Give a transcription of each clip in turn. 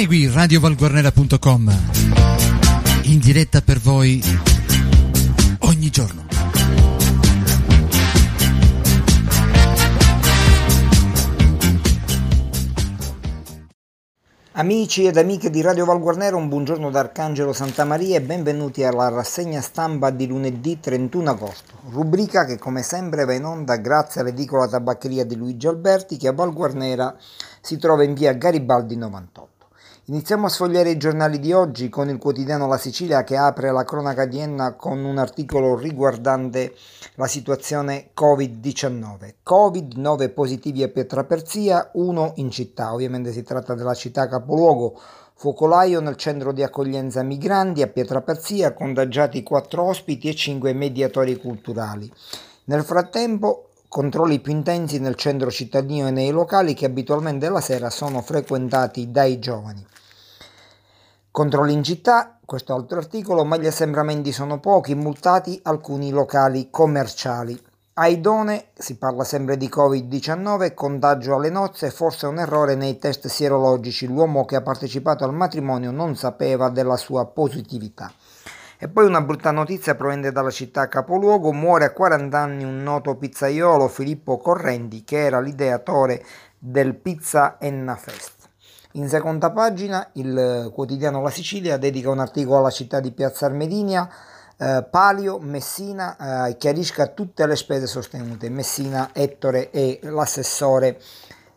Segui radiovalguarnera.com in diretta per voi ogni giorno. Amici ed amiche di Radio Valguarnero, un buongiorno da Arcangelo Santamaria e benvenuti alla rassegna stampa di lunedì 31 agosto, rubrica che come sempre va in onda grazie all'edicola tabaccheria di Luigi Alberti che a Valguarnera si trova in via Garibaldi 98. Iniziamo a sfogliare i giornali di oggi con il quotidiano La Sicilia che apre la cronaca di Enna con un articolo riguardante la situazione Covid-19. Covid, 9 positivi a Pietraperzia, 1 in città. Ovviamente si tratta della città capoluogo. Focolaio nel centro di accoglienza migranti a Pietraperzia, contagiati 4 ospiti e 5 mediatori culturali. Nel frattempo controlli più intensi nel centro cittadino e nei locali che abitualmente la sera sono frequentati dai giovani. Controlli in città, questo altro articolo, ma gli assembramenti sono pochi, multati alcuni locali commerciali. Aidone, si parla sempre di Covid-19, contagio alle nozze, forse un errore nei test sierologici, l'uomo che ha partecipato al matrimonio non sapeva della sua positività. E poi una brutta notizia proveniente dalla città capoluogo, muore a 40 anni un noto pizzaiolo Filippo Correnti che era l'ideatore del Pizza Enna Fest. In seconda pagina il quotidiano La Sicilia dedica un articolo alla città di Piazza Armedinia, eh, Palio, Messina, eh, chiarisca tutte le spese sostenute. Messina, Ettore e l'assessore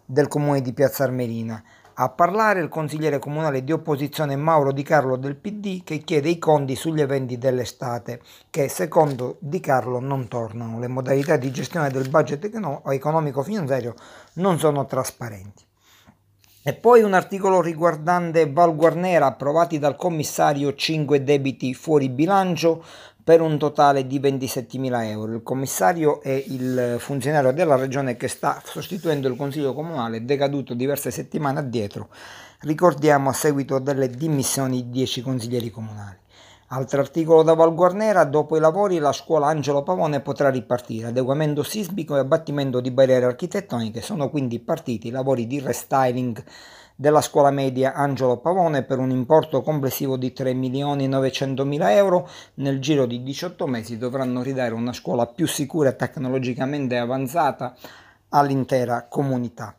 del comune di Piazza Armerina. A parlare il consigliere comunale di opposizione Mauro Di Carlo del PD che chiede i conti sugli eventi dell'estate che secondo Di Carlo non tornano. Le modalità di gestione del budget economico finanziario non sono trasparenti. E poi un articolo riguardante Val Guarnera approvati dal commissario 5 debiti fuori bilancio per un totale di 27.000 euro. Il commissario è il funzionario della regione che sta sostituendo il consiglio comunale decaduto diverse settimane addietro, ricordiamo a seguito delle dimissioni di 10 consiglieri comunali. Altro articolo da Val Guarnera, dopo i lavori la scuola Angelo Pavone potrà ripartire. Adeguamento sismico e abbattimento di barriere architettoniche sono quindi partiti i lavori di restyling della scuola media Angelo Pavone per un importo complessivo di 3 milioni 900 mila euro. Nel giro di 18 mesi dovranno ridare una scuola più sicura e tecnologicamente avanzata all'intera comunità.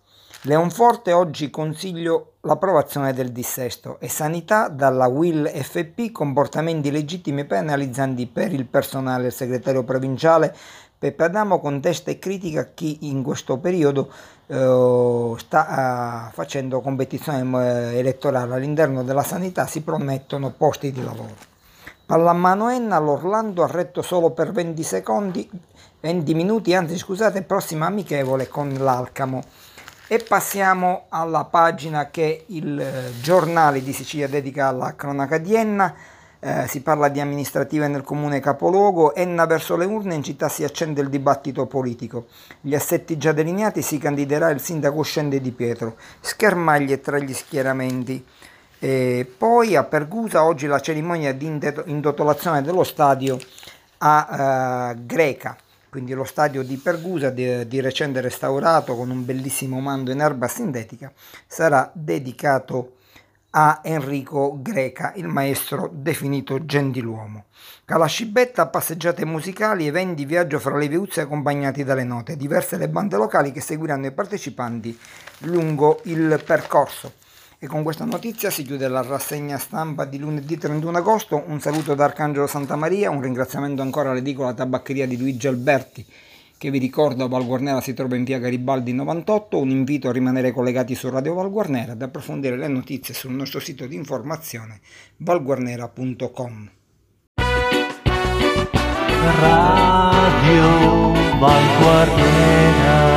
Leonforte oggi consiglio l'approvazione del dissesto e sanità dalla WIL FP comportamenti legittimi penalizzanti per il personale. Il segretario provinciale Peppe Adamo contesta e critica chi in questo periodo eh, sta uh, facendo competizione eh, elettorale all'interno della sanità, si promettono posti di lavoro. Pallamano Enna, l'Orlando ha retto solo per 20 secondi, 20 minuti, anzi scusate, prossima amichevole con l'Alcamo. E passiamo alla pagina che il eh, giornale di Sicilia dedica alla cronaca di Enna. Eh, si parla di amministrative nel comune capoluogo. Enna verso le urne, in città si accende il dibattito politico. Gli assetti già delineati si candiderà il sindaco Scende di Pietro. Schermaglie tra gli schieramenti. E poi a Pergusa oggi la cerimonia di indotolazione dello stadio a uh, Greca quindi lo stadio di Pergusa, di, di recente restaurato con un bellissimo mando in erba sintetica, sarà dedicato a Enrico Greca, il maestro definito gentiluomo. Calascibetta, passeggiate musicali, eventi, viaggio fra le viuzze accompagnati dalle note, diverse le bande locali che seguiranno i partecipanti lungo il percorso. E con questa notizia si chiude la rassegna stampa di lunedì 31 agosto. Un saluto da Arcangelo Santa Maria, un ringraziamento ancora all'edicola tabaccheria di Luigi Alberti che vi ricordo a Val Guarnera si trova in via Garibaldi 98, un invito a rimanere collegati su Radio Val Guarnera ed approfondire le notizie sul nostro sito di informazione valguarnera.com. Radio Val Guarnera